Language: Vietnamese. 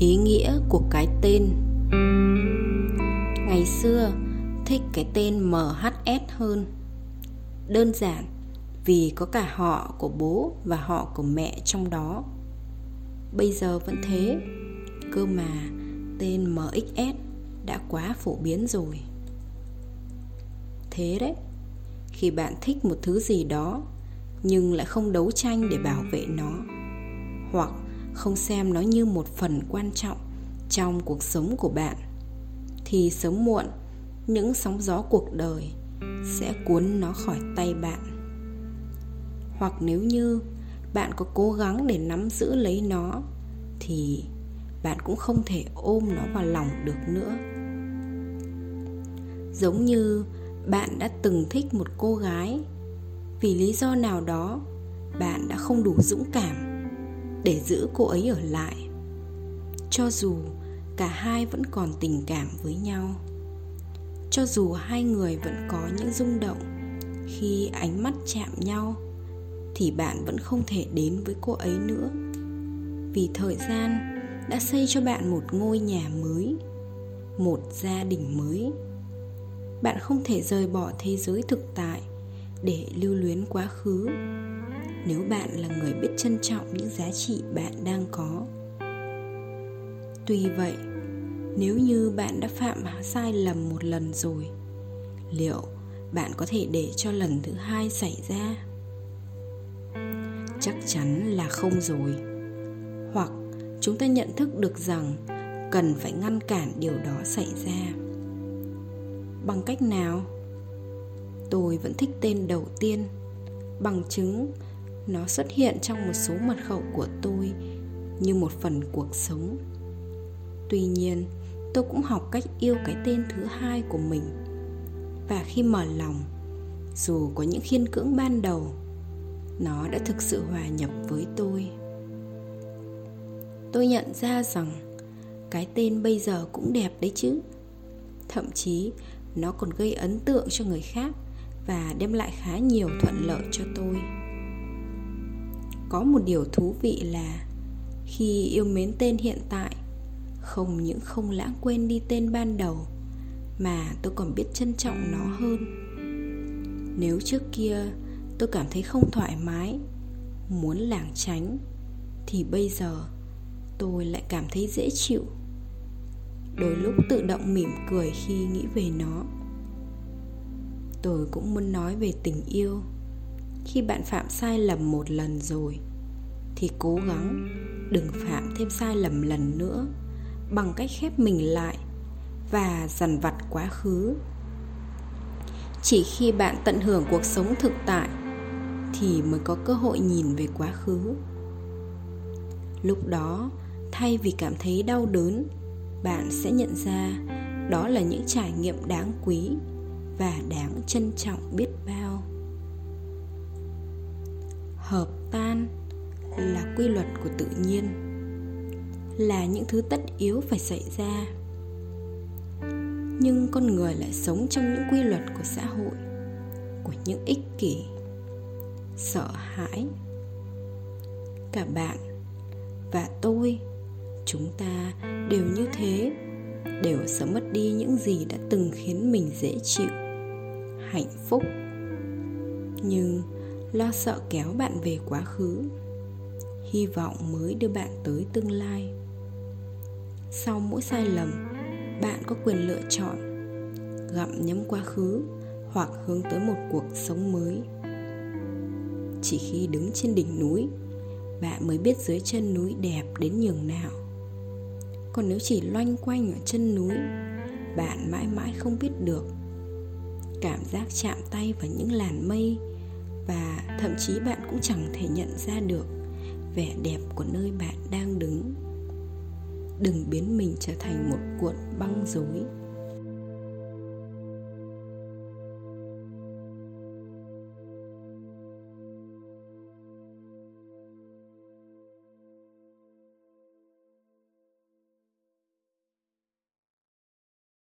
ý nghĩa của cái tên. Ngày xưa, thích cái tên mhs hơn. Đơn giản vì có cả họ của bố và họ của mẹ trong đó. Bây giờ vẫn thế, cơ mà tên mxs đã quá phổ biến rồi. Thế đấy, khi bạn thích một thứ gì đó nhưng lại không đấu tranh để bảo vệ nó, hoặc không xem nó như một phần quan trọng trong cuộc sống của bạn, thì sớm muộn, những sóng gió cuộc đời sẽ cuốn nó khỏi tay bạn. Hoặc nếu như bạn có cố gắng để nắm giữ lấy nó, thì bạn cũng không thể ôm nó vào lòng được nữa. Giống như bạn đã từng thích một cô gái, vì lý do nào đó, bạn đã không đủ dũng cảm để giữ cô ấy ở lại. Cho dù cả hai vẫn còn tình cảm với nhau, cho dù hai người vẫn có những rung động, khi ánh mắt chạm nhau thì bạn vẫn không thể đến với cô ấy nữa. Vì thời gian đã xây cho bạn một ngôi nhà mới, một gia đình mới. Bạn không thể rời bỏ thế giới thực tại để lưu luyến quá khứ nếu bạn là người biết trân trọng những giá trị bạn đang có. Tuy vậy, nếu như bạn đã phạm sai lầm một lần rồi, liệu bạn có thể để cho lần thứ hai xảy ra? Chắc chắn là không rồi. Hoặc chúng ta nhận thức được rằng cần phải ngăn cản điều đó xảy ra. Bằng cách nào? Tôi vẫn thích tên đầu tiên, bằng chứng nó xuất hiện trong một số mật khẩu của tôi, như một phần cuộc sống. Tuy nhiên, tôi cũng học cách yêu cái tên thứ hai của mình. Và khi mở lòng, dù có những khiên cưỡng ban đầu, nó đã thực sự hòa nhập với tôi. Tôi nhận ra rằng cái tên bây giờ cũng đẹp đấy chứ. Thậm chí, nó còn gây ấn tượng cho người khác và đem lại khá nhiều thuận lợi cho tôi có một điều thú vị là khi yêu mến tên hiện tại, không những không lãng quên đi tên ban đầu, mà tôi còn biết trân trọng nó hơn. Nếu trước kia tôi cảm thấy không thoải mái, muốn lảng tránh, thì bây giờ tôi lại cảm thấy dễ chịu. Đôi lúc tự động mỉm cười khi nghĩ về nó. Tôi cũng muốn nói về tình yêu khi bạn phạm sai lầm một lần rồi, thì cố gắng đừng phạm thêm sai lầm lần nữa bằng cách khép mình lại và dằn vặt quá khứ. Chỉ khi bạn tận hưởng cuộc sống thực tại thì mới có cơ hội nhìn về quá khứ. Lúc đó, thay vì cảm thấy đau đớn, bạn sẽ nhận ra đó là những trải nghiệm đáng quý và đáng trân trọng biết bao hợp tan là quy luật của tự nhiên, là những thứ tất yếu phải xảy ra. Nhưng con người lại sống trong những quy luật của xã hội, của những ích kỷ, sợ hãi. Cả bạn và tôi, chúng ta đều như thế, đều sẽ mất đi những gì đã từng khiến mình dễ chịu, hạnh phúc. Nhưng lo sợ kéo bạn về quá khứ. Hy vọng mới đưa bạn tới tương lai. Sau mỗi sai lầm, bạn có quyền lựa chọn gặm nhấm quá khứ hoặc hướng tới một cuộc sống mới. Chỉ khi đứng trên đỉnh núi, bạn mới biết dưới chân núi đẹp đến nhường nào. Còn nếu chỉ loanh quanh ở chân núi, bạn mãi mãi không biết được. Cảm giác chạm tay vào những làn mây và thậm chí bạn cũng chẳng thể nhận ra được vẻ đẹp của nơi bạn đang đứng. Đừng biến mình trở thành một cuộn băng rối.